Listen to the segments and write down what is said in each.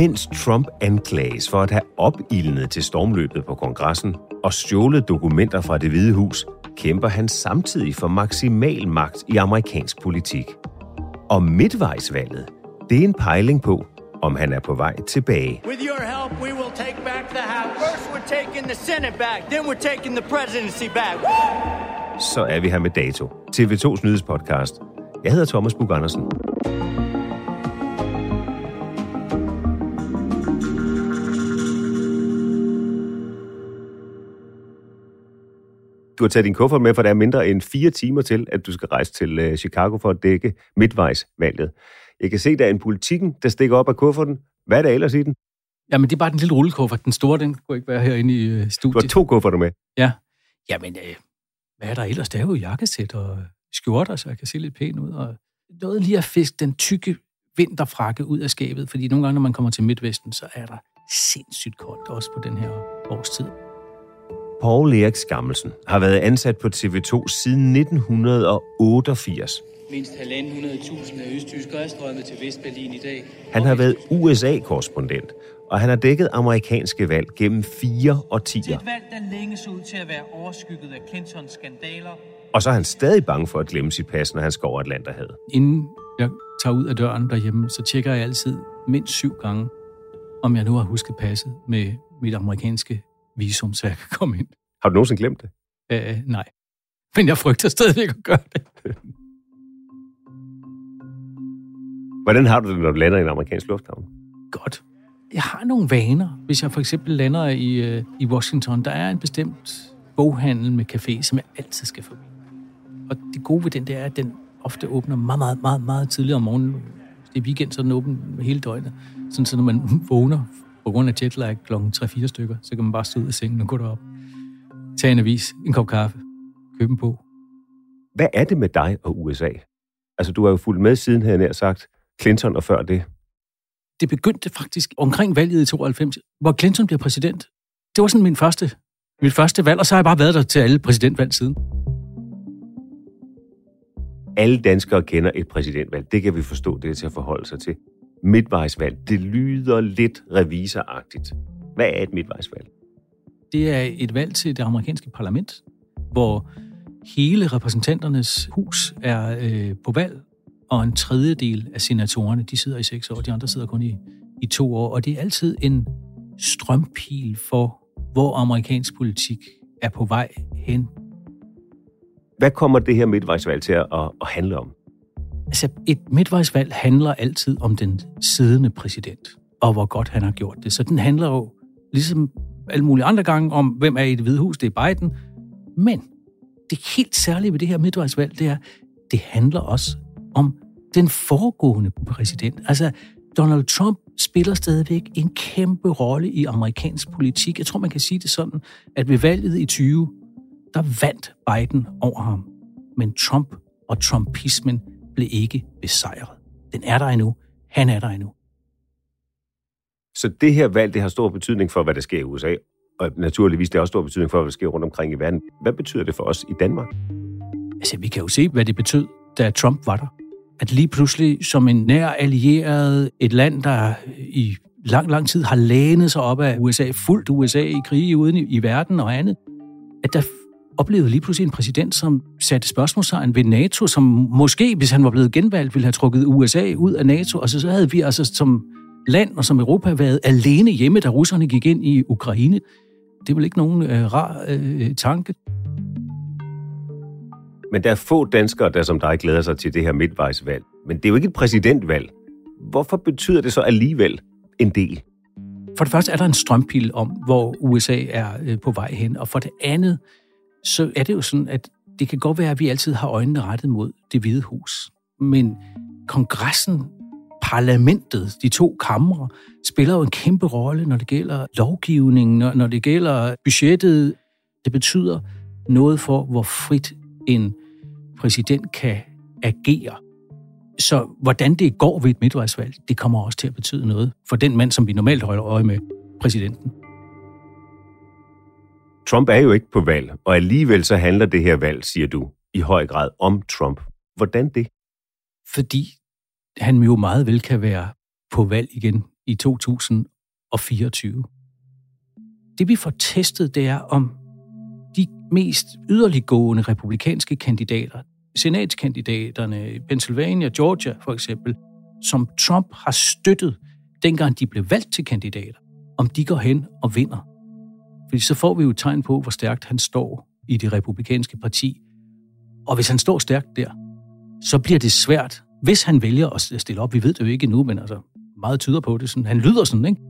Mens Trump anklages for at have opildnet til stormløbet på kongressen og stjålet dokumenter fra det hvide hus, kæmper han samtidig for maksimal magt i amerikansk politik. Og midtvejsvalget, det er en pejling på, om han er på vej tilbage. With your help, we will take back the House. First, we're taking the Senate back, then we're taking the presidency back. Woo! Så er vi her med dato. TV2's nyhedspodcast. Jeg hedder Thomas Bug Andersen. Du har taget din kuffert med, for der er mindre end fire timer til, at du skal rejse til øh, Chicago for at dække midtvejsvalget. Jeg kan se, der er en politikken, der stikker op af kufferten. Hvad er der ellers i den? Jamen, det er bare den lille rullekuffert. Den store, den kunne ikke være herinde i øh, Du studiet. har to kufferter med. Ja. Jamen, øh, hvad er der ellers? Der er jo jakkesæt og skjorter, så jeg kan se lidt pæn ud. Og noget lige at fiske den tykke vinterfrakke ud af skabet, fordi nogle gange, når man kommer til Midtvesten, så er der sindssygt koldt, også på den her årstid. Paul Erik Skammelsen har været ansat på TV2 siden 1988. Mindst 1.500.000 af østtyskere er strømmet til Vestberlin i dag. Han har været USA-korrespondent, og han har dækket amerikanske valg gennem fire Til årtier. et valg, der længe så ud til at være overskygget af Clintons skandaler. Og så er han stadig bange for at glemme sit pas, når han skal over Atlanterhavet. Inden jeg tager ud af døren derhjemme, så tjekker jeg altid mindst syv gange, om jeg nu har husket passet med mit amerikanske visum, så jeg kan komme ind. Har du nogensinde glemt det? Øh, nej. Men jeg frygter stadigvæk at gøre det. Hvordan har du det, når du lander i en amerikansk lufthavn? Godt. Jeg har nogle vaner. Hvis jeg for eksempel lander i, øh, i Washington, der er en bestemt boghandel med café, som jeg altid skal forbi. Og det gode ved den, det er, at den ofte åbner meget, meget, meget, meget tidligt om morgenen. Det er weekend, så er den åben hele døgnet. Sådan, så når man vågner på grund af jetlag kl. 3-4 stykker, så kan man bare stå ud af sengen og gå derop. Tag en avis, en kop kaffe, købe en på. Hvad er det med dig og USA? Altså, du har jo fulgt med siden, havde jeg nær sagt, Clinton og før det det begyndte faktisk omkring valget i 92, hvor Clinton bliver præsident. Det var sådan min første, mit første valg, og så har jeg bare været der til alle præsidentvalg siden. Alle danskere kender et præsidentvalg. Det kan vi forstå, det er til at forholde sig til. Midtvejsvalg, det lyder lidt revisoragtigt. Hvad er et midtvejsvalg? Det er et valg til det amerikanske parlament, hvor hele repræsentanternes hus er øh, på valg, og en tredjedel af senatorerne, de sidder i seks år, de andre sidder kun i, i to år, og det er altid en strømpil for, hvor amerikansk politik er på vej hen. Hvad kommer det her midtvejsvalg til at, at, handle om? Altså, et midtvejsvalg handler altid om den siddende præsident, og hvor godt han har gjort det. Så den handler jo, ligesom alle mulige andre gange, om hvem er i det hvide hus, det er Biden. Men det helt særlige ved det her midtvejsvalg, det er, det handler også om den foregående præsident. Altså, Donald Trump spiller stadigvæk en kæmpe rolle i amerikansk politik. Jeg tror, man kan sige det sådan, at ved valget i 20, der vandt Biden over ham. Men Trump og Trumpismen blev ikke besejret. Den er der endnu. Han er der endnu. Så det her valg, det har stor betydning for, hvad der sker i USA, og naturligvis det har også stor betydning for, hvad der sker rundt omkring i verden. Hvad betyder det for os i Danmark? Altså, vi kan jo se, hvad det betød, da Trump var der. At lige pludselig, som en nær allieret, et land, der i lang, lang tid har lænet sig op af USA, fuldt USA i krige uden i, i verden og andet, at der oplevede lige pludselig en præsident, som satte spørgsmålstegn ved NATO, som måske, hvis han var blevet genvalgt, ville have trukket USA ud af NATO, og så, så havde vi altså som land og som Europa været alene hjemme, da russerne gik ind i Ukraine. Det er vel ikke nogen øh, rar øh, tanke. Men der er få danskere, der som dig glæder sig til det her midtvejsvalg. Men det er jo ikke et præsidentvalg. Hvorfor betyder det så alligevel en del? For det første er der en strømpil om, hvor USA er øh, på vej hen. Og for det andet, så er det jo sådan, at det kan godt være, at vi altid har øjnene rettet mod det hvide hus. Men kongressen, parlamentet, de to kamre, spiller jo en kæmpe rolle, når det gælder lovgivningen, når, når det gælder budgettet. Det betyder noget for, hvor frit en præsident kan agere. Så hvordan det går ved et midtvejsvalg, det kommer også til at betyde noget for den mand, som vi normalt holder øje med, præsidenten. Trump er jo ikke på valg, og alligevel så handler det her valg, siger du, i høj grad om Trump. Hvordan det? Fordi han jo meget vel kan være på valg igen i 2024. Det vi får testet, det er, om mest yderliggående republikanske kandidater, senatskandidaterne i Pennsylvania, Georgia for eksempel, som Trump har støttet, dengang de blev valgt til kandidater, om de går hen og vinder. Fordi så får vi jo et tegn på, hvor stærkt han står i det republikanske parti. Og hvis han står stærkt der, så bliver det svært, hvis han vælger at stille op. Vi ved det jo ikke endnu, men altså meget tyder på det. Sådan, han lyder sådan, ikke?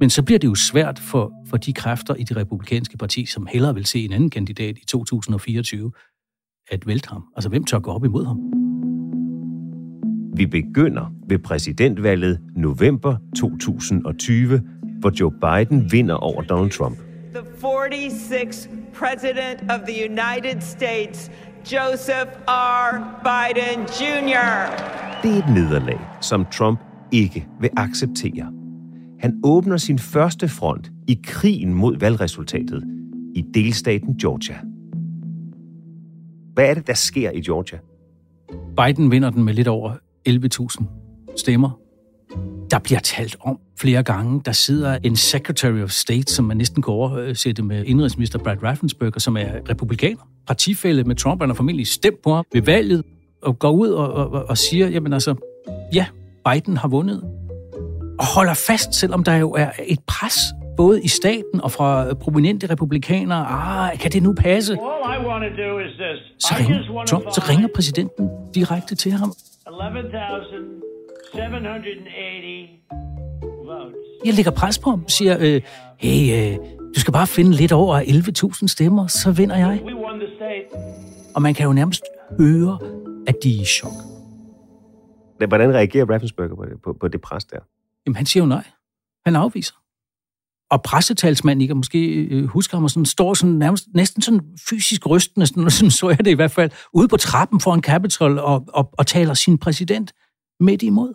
Men så bliver det jo svært for, for de kræfter i det republikanske parti, som hellere vil se en anden kandidat i 2024, at vælte ham. Altså, hvem tør gå op imod ham? Vi begynder ved præsidentvalget november 2020, hvor Joe Biden vinder over Donald Trump. The 46th President of the United States, Joseph R. Biden Jr. Det er et nederlag, som Trump ikke vil acceptere. Han åbner sin første front i krigen mod valgresultatet i delstaten Georgia. Hvad er det, der sker i Georgia? Biden vinder den med lidt over 11.000 stemmer. Der bliver talt om flere gange. Der sidder en Secretary of State, som man næsten kan oversætte med indrigsminister Brad Raffensperger, som er republikaner, partifælde med Trump. Han har formentlig stemt på ham ved valget og går ud og, og, og siger, jamen altså, ja, Biden har vundet. Og holder fast, selvom der jo er et pres både i staten og fra prominente republikanere. Ah, kan det nu passe? Så ringer, Trump, så ringer præsidenten direkte til ham. 11.780 votes. Jeg lægger pres på ham, siger, øh, hey, øh, du skal bare finde lidt over 11.000 stemmer, så vinder jeg. Og man kan jo nærmest høre, at de er i chok. Hvordan reagerer Raffensperger på det, på, på det pres der? Jamen, han siger jo nej. Han afviser. Og pressetalsmanden, I kan måske husker huske ham, og sådan, står sådan nærmest, næsten sådan fysisk rystende, sådan, sådan så jeg det i hvert fald, ude på trappen foran Capitol og, og, og taler sin præsident midt imod.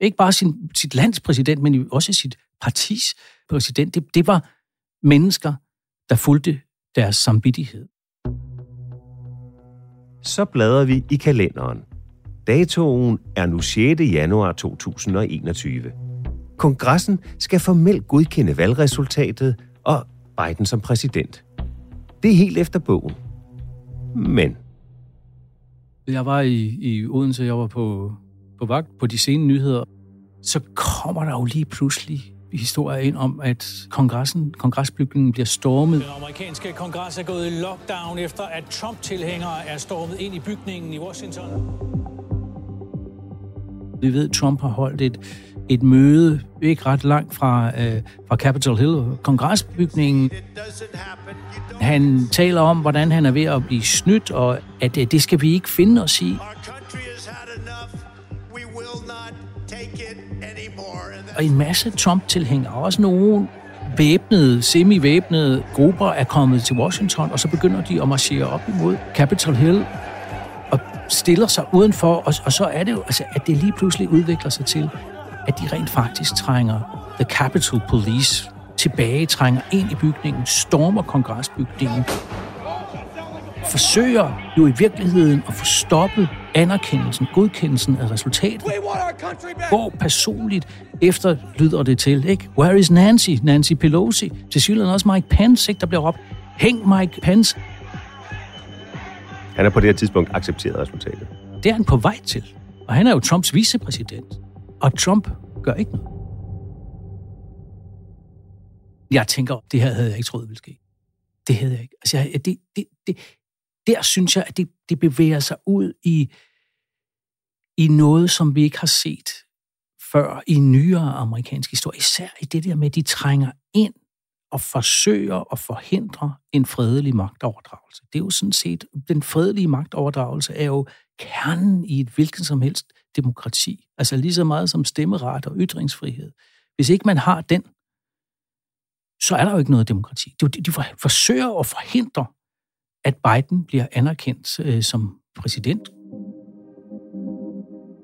Ikke bare sin, sit lands præsident, men også sit partis præsident. Det, det var mennesker, der fulgte deres samvittighed. Så bladrer vi i kalenderen. Datoen er nu 6. januar 2021. Kongressen skal formelt godkende valgresultatet og Biden som præsident. Det er helt efter bogen. Men Jeg var i, i Odense, jeg var på, på vagt på de sene nyheder. Så kommer der jo lige pludselig historier ind om, at kongressen, kongresbygningen bliver stormet. Den amerikanske kongres er gået i lockdown efter, at Trump-tilhængere er stormet ind i bygningen i Washington. Vi ved, at Trump har holdt et, et møde ikke ret langt fra, øh, fra Capitol Hill, kongresbygningen. Han taler om, hvordan han er ved at blive snydt, og at øh, det skal vi ikke finde os i. Og en masse Trump-tilhængere, også nogle væbnede, semi-væbnede grupper er kommet til Washington, og så begynder de at marchere op imod Capitol Hill og stiller sig udenfor, og, og så er det jo, altså, at det lige pludselig udvikler sig til, at de rent faktisk trænger The Capitol Police tilbage, trænger ind i bygningen, stormer kongresbygningen, forsøger jo i virkeligheden at få stoppet anerkendelsen, godkendelsen af resultatet. Hvor personligt efter lyder det til, ikke? Where is Nancy? Nancy Pelosi. Til synligheden også Mike Pence, ikke? Der bliver råbt, hæng Mike Pence. Han er på det her tidspunkt accepteret resultatet. Det er han på vej til. Og han er jo Trumps vicepræsident. Og Trump gør ikke noget. Jeg tænker, det her havde jeg ikke troet ville ske. Det havde jeg ikke. Altså, jeg, det, det, det, der synes jeg, at det, det bevæger sig ud i, i noget, som vi ikke har set før i nyere amerikansk historie. Især i det der med, at de trænger ind og forsøger at forhindre en fredelig magtoverdragelse. Det er jo sådan set, den fredelige magtoverdragelse er jo kernen i et hvilken som helst demokrati. Altså lige så meget som stemmeret og ytringsfrihed. Hvis ikke man har den, så er der jo ikke noget demokrati. De, de forsøger at forhindre, at Biden bliver anerkendt øh, som præsident.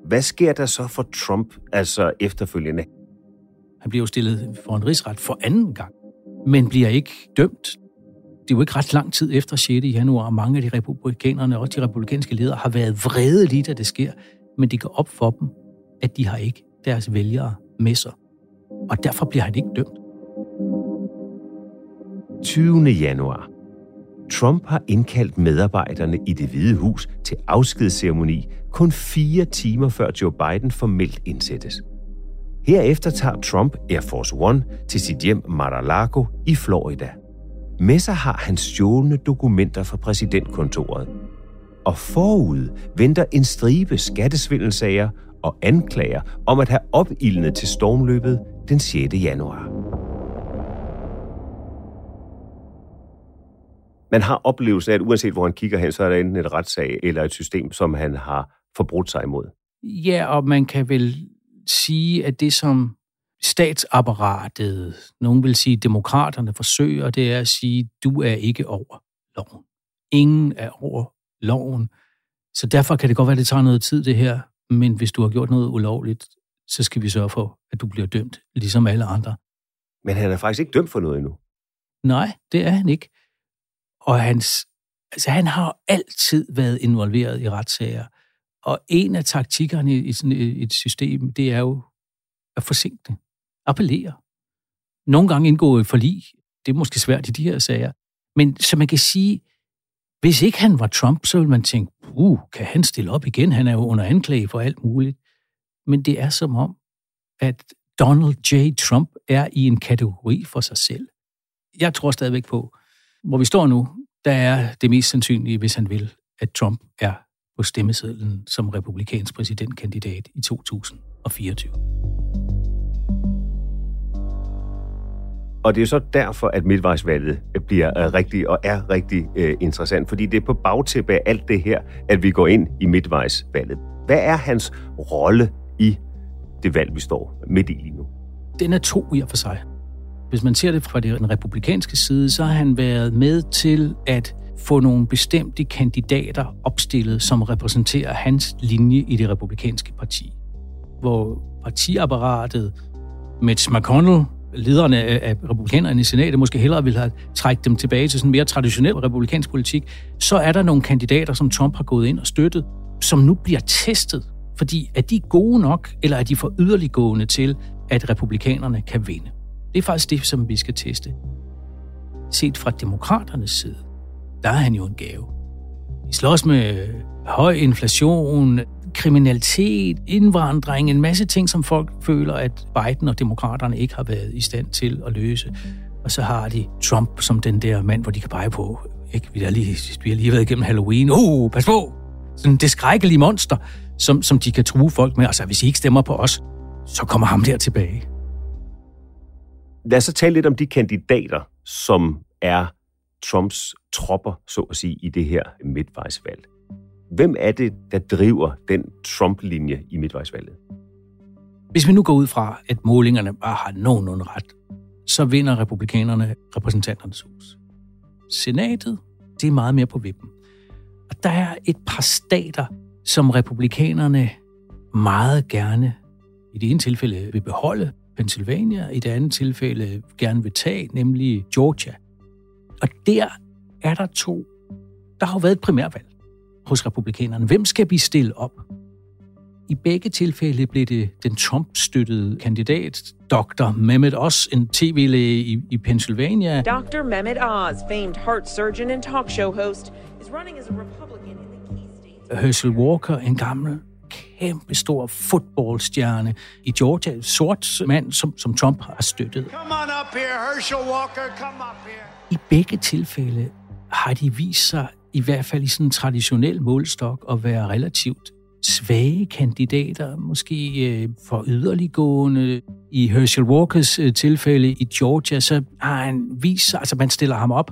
Hvad sker der så for Trump, altså efterfølgende? Han bliver jo stillet for en rigsret for anden gang, men bliver ikke dømt. Det er jo ikke ret lang tid efter 6. januar, og mange af de republikanerne og de republikanske ledere har været vrede lige, da det sker, men det går op for dem, at de har ikke deres vælgere med sig. Og derfor bliver han ikke dømt. 20. januar. Trump har indkaldt medarbejderne i det hvide hus til afskedsceremoni kun fire timer før Joe Biden formelt indsættes. Herefter tager Trump Air Force One til sit hjem Mar-a-Lago i Florida. Med sig har han stjålne dokumenter fra præsidentkontoret. Og forud venter en stribe skattesvindelsager og anklager om at have opildnet til stormløbet den 6. januar. man har oplevelsen af, at uanset hvor han kigger hen, så er der enten et retssag eller et system, som han har forbrudt sig imod. Ja, og man kan vel sige, at det som statsapparatet, nogen vil sige demokraterne forsøger, det er at sige, du er ikke over loven. Ingen er over loven. Så derfor kan det godt være, at det tager noget tid det her, men hvis du har gjort noget ulovligt, så skal vi sørge for, at du bliver dømt, ligesom alle andre. Men han er faktisk ikke dømt for noget endnu. Nej, det er han ikke. Og hans, altså han har altid været involveret i retssager. Og en af taktikkerne i sådan et system, det er jo at forsinke. Appellere. Nogle gange indgå et forlig. Det er måske svært i de her sager. Men så man kan sige, hvis ikke han var Trump, så ville man tænke, uh, kan han stille op igen? Han er jo under anklage for alt muligt. Men det er som om, at Donald J. Trump er i en kategori for sig selv. Jeg tror stadigvæk på, hvor vi står nu, der er det mest sandsynlige, hvis han vil, at Trump er på stemmesedlen som republikansk præsidentkandidat i 2024. Og det er så derfor, at midtvejsvalget øh, bliver øh, rigtig og er rigtig øh, interessant, fordi det er på bagtæppe af alt det her, at vi går ind i midtvejsvalget. Hvad er hans rolle i det valg, vi står midt i lige nu? Den er to i og for sig. Hvis man ser det fra den republikanske side, så har han været med til at få nogle bestemte kandidater opstillet, som repræsenterer hans linje i det republikanske parti. Hvor partiapparatet, Mitch McConnell, lederne af republikanerne i senatet, måske hellere ville have trækket dem tilbage til sådan mere traditionel republikansk politik, så er der nogle kandidater, som Trump har gået ind og støttet, som nu bliver testet. Fordi er de gode nok, eller er de for yderliggående til, at republikanerne kan vinde? Det er faktisk det, som vi skal teste. Set fra demokraternes side, der er han jo en gave. De slås med høj inflation, kriminalitet, indvandring, en masse ting, som folk føler, at Biden og demokraterne ikke har været i stand til at løse. Og så har de Trump som den der mand, hvor de kan pege på, ikke? Vi, har lige, vi har lige været igennem Halloween. Oh, pas på! Sådan det skrækkelige monster, som, som de kan true folk med. Altså, hvis I ikke stemmer på os, så kommer ham der tilbage. Lad os så tale lidt om de kandidater, som er Trumps tropper, så at sige, i det her midtvejsvalg. Hvem er det, der driver den Trump-linje i midtvejsvalget? Hvis vi nu går ud fra, at målingerne bare har nogenlunde ret, så vinder republikanerne repræsentanternes hus. Senatet, det er meget mere på vippen. Og der er et par stater, som republikanerne meget gerne, i det ene tilfælde vil beholde, Pennsylvania, i det andet tilfælde gerne vil tage, nemlig Georgia. Og der er der to. Der har jo været et primærvalg hos republikanerne. Hvem skal vi stille op? I begge tilfælde blev det den Trump-støttede kandidat, Dr. Mehmet Oz, en tv-læge i, i Pennsylvania. Dr. Mehmet Oz, famed heart surgeon and talk show host, is running as a Republican in the key states. Herschel Walker, en gammel kæmpe stor fodboldstjerne i Georgia, sort mand, som, som Trump har støttet. Come on up here, Herschel Walker, come up here. I begge tilfælde har de vist sig, i hvert fald i sådan en traditionel målstok, at være relativt svage kandidater, måske øh, for yderliggående. I Herschel Walkers øh, tilfælde i Georgia, så har han vist sig, altså man stiller ham op,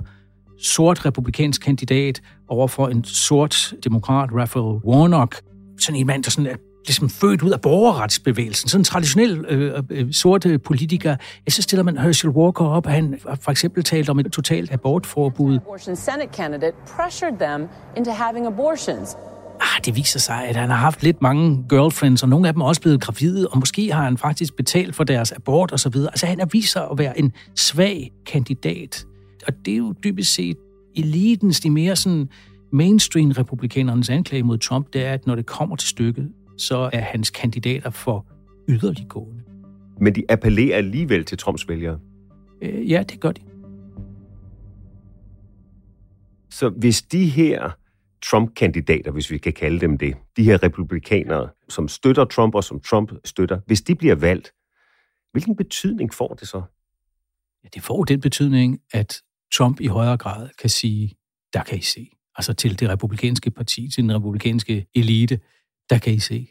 sort republikansk kandidat over for en sort demokrat, Raphael Warnock. Sådan en mand, der sådan er ligesom født ud af borgerretsbevægelsen, sådan en traditionel øh, øh, sorte politiker. Ja, så stiller man Herschel Walker op, han har for eksempel talt om et totalt abortforbud. Senate candidate pressured them into having abortions. Ah, det viser sig, at han har haft lidt mange girlfriends, og nogle af dem er også blevet gravide, og måske har han faktisk betalt for deres abort og så videre. Altså, han har vist sig at være en svag kandidat. Og det er jo dybest set elitens, de mere sådan mainstream republikanernes anklage mod Trump, det er, at når det kommer til stykket, så er hans kandidater for yderliggående. Men de appellerer alligevel til Trumps vælgere. Øh, ja, det gør de. Så hvis de her Trump-kandidater, hvis vi kan kalde dem det, de her republikanere, som støtter Trump og som Trump støtter, hvis de bliver valgt, hvilken betydning får det så? Ja, det får den betydning, at Trump i højere grad kan sige, der kan I se. Altså til det republikanske parti, til den republikanske elite, der kan I se.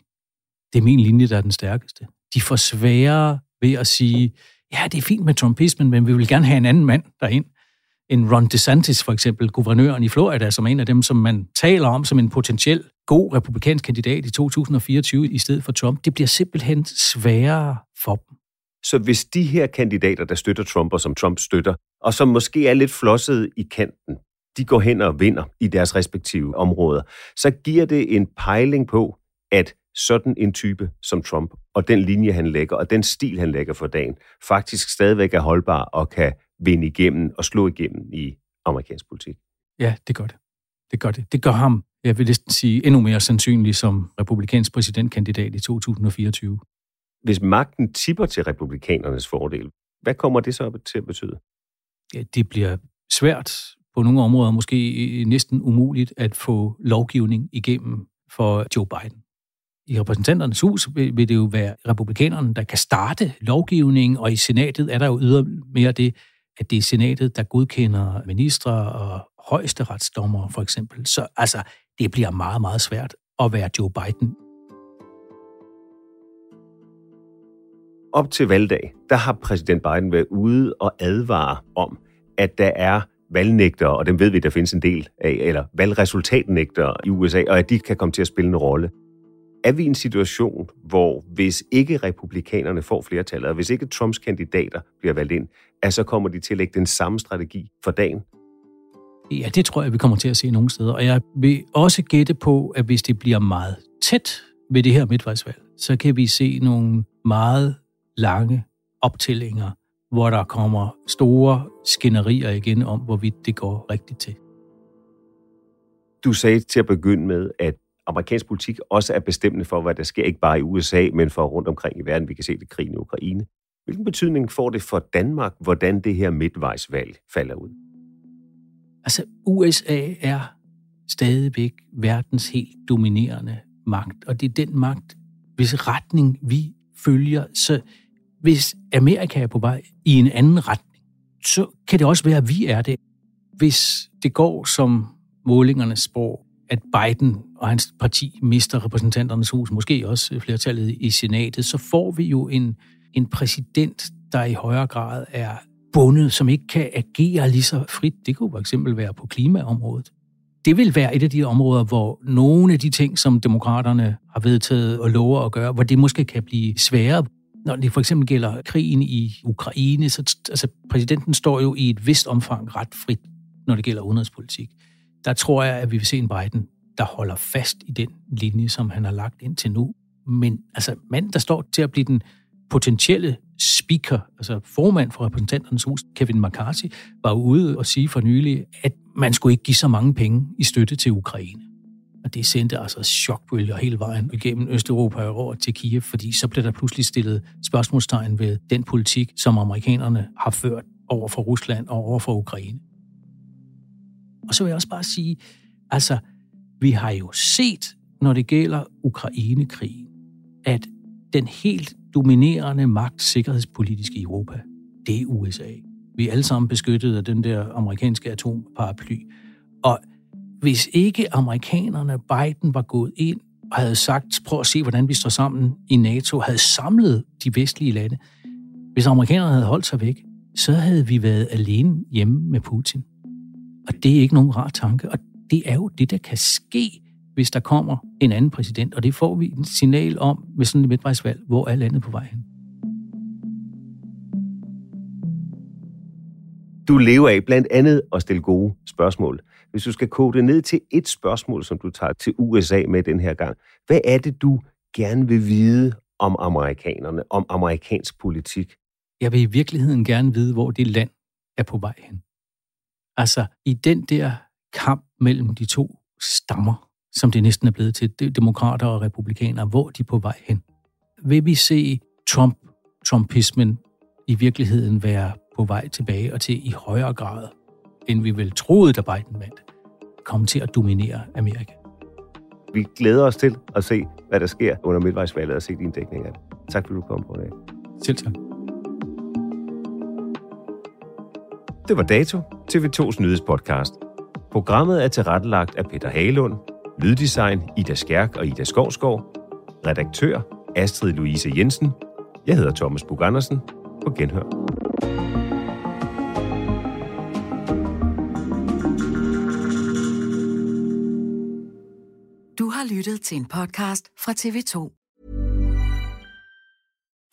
Det er min linje, der er den stærkeste. De får sværere ved at sige, ja, det er fint med trumpismen, men vi vil gerne have en anden mand derind. En Ron DeSantis, for eksempel, guvernøren i Florida, som er en af dem, som man taler om som en potentiel god republikansk kandidat i 2024 i stedet for Trump. Det bliver simpelthen sværere for dem. Så hvis de her kandidater, der støtter Trump og som Trump støtter, og som måske er lidt flosset i kanten, de går hen og vinder i deres respektive områder, så giver det en pejling på, at sådan en type som Trump, og den linje, han lægger, og den stil, han lægger for dagen, faktisk stadigvæk er holdbar og kan vinde igennem og slå igennem i amerikansk politik. Ja, det gør det. Det gør det. Det gør ham, jeg vil næsten sige, endnu mere sandsynlig som republikansk præsidentkandidat i 2024. Hvis magten tipper til republikanernes fordel, hvad kommer det så til at betyde? Ja, det bliver svært på nogle områder, måske næsten umuligt at få lovgivning igennem for Joe Biden. I repræsentanternes hus vil det jo være republikanerne, der kan starte lovgivningen, og i senatet er der jo ydermere det, at det er senatet, der godkender ministre og højesteretsdommer for eksempel. Så altså, det bliver meget, meget svært at være Joe Biden. Op til valgdag, der har præsident Biden været ude og advare om, at der er valgnægtere, og dem ved vi, der findes en del af, eller valgresultatnægtere i USA, og at de kan komme til at spille en rolle. Er vi i en situation, hvor hvis ikke republikanerne får flertallet, og hvis ikke Trumps kandidater bliver valgt ind, at så kommer de til at lægge den samme strategi for dagen? Ja, det tror jeg, vi kommer til at se nogle steder. Og jeg vil også gætte på, at hvis det bliver meget tæt ved det her midtvejsvalg, så kan vi se nogle meget lange optællinger, hvor der kommer store skænderier igen om, hvorvidt det går rigtigt til. Du sagde til at begynde med, at amerikansk politik også er bestemmende for, hvad der sker, ikke bare i USA, men for rundt omkring i verden. Vi kan se det krigen i Ukraine. Hvilken betydning får det for Danmark, hvordan det her midtvejsvalg falder ud? Altså, USA er stadigvæk verdens helt dominerende magt, og det er den magt, hvis retning vi følger. Så hvis Amerika er på vej i en anden retning, så kan det også være, at vi er det. Hvis det går som målingerne spår, at Biden og hans parti mister repræsentanternes hus, måske også flertallet i senatet, så får vi jo en, en præsident, der i højere grad er bundet, som ikke kan agere lige så frit. Det kunne for eksempel være på klimaområdet. Det vil være et af de områder, hvor nogle af de ting, som demokraterne har vedtaget og lover at gøre, hvor det måske kan blive sværere. når det for eksempel gælder krigen i Ukraine, så altså, præsidenten står jo i et vist omfang ret frit, når det gælder udenrigspolitik. Der tror jeg, at vi vil se en Biden, der holder fast i den linje, som han har lagt ind til nu. Men altså, manden, der står til at blive den potentielle speaker, altså formand for repræsentanternes hus, Kevin McCarthy, var ude og sige for nylig, at man skulle ikke give så mange penge i støtte til Ukraine. Og det sendte altså chokbølger hele vejen igennem Østeuropa og over til Kiev, fordi så blev der pludselig stillet spørgsmålstegn ved den politik, som amerikanerne har ført over for Rusland og over for Ukraine. Og så vil jeg også bare sige, altså, vi har jo set, når det gælder Ukrainekrigen, at den helt dominerende magt sikkerhedspolitisk i Europa, det er USA. Vi er alle sammen beskyttet af den der amerikanske atomparaply. Og hvis ikke amerikanerne, Biden, var gået ind og havde sagt, prøv at se, hvordan vi står sammen i NATO, havde samlet de vestlige lande, hvis amerikanerne havde holdt sig væk, så havde vi været alene hjemme med Putin. Og det er ikke nogen rar tanke, og det er jo det, der kan ske, hvis der kommer en anden præsident, og det får vi en signal om med sådan et midtvejsvalg, hvor er landet på vej hen. Du lever af blandt andet at stille gode spørgsmål. Hvis du skal kode det ned til et spørgsmål, som du tager til USA med den her gang, hvad er det, du gerne vil vide om amerikanerne, om amerikansk politik? Jeg vil i virkeligheden gerne vide, hvor det land er på vej hen. Altså, i den der kamp mellem de to stammer, som det næsten er blevet til, demokrater og republikanere, hvor de er på vej hen. Vil vi se Trump, Trumpismen i virkeligheden være på vej tilbage og til i højere grad, end vi vel troede, da Biden vandt, komme til at dominere Amerika? Vi glæder os til at se, hvad der sker under midtvejsvalget og se din dækning af det. Tak fordi du kom på det. Selv tak. Det var Dato, TV2's nyhedspodcast. Programmet er tilrettelagt af Peter Halund, Lyddesign Ida Skærk og Ida Skovskov. Redaktør Astrid Louise Jensen. Jeg hedder Thomas Bug Andersen. På genhør. Du har lyttet til en podcast fra TV2.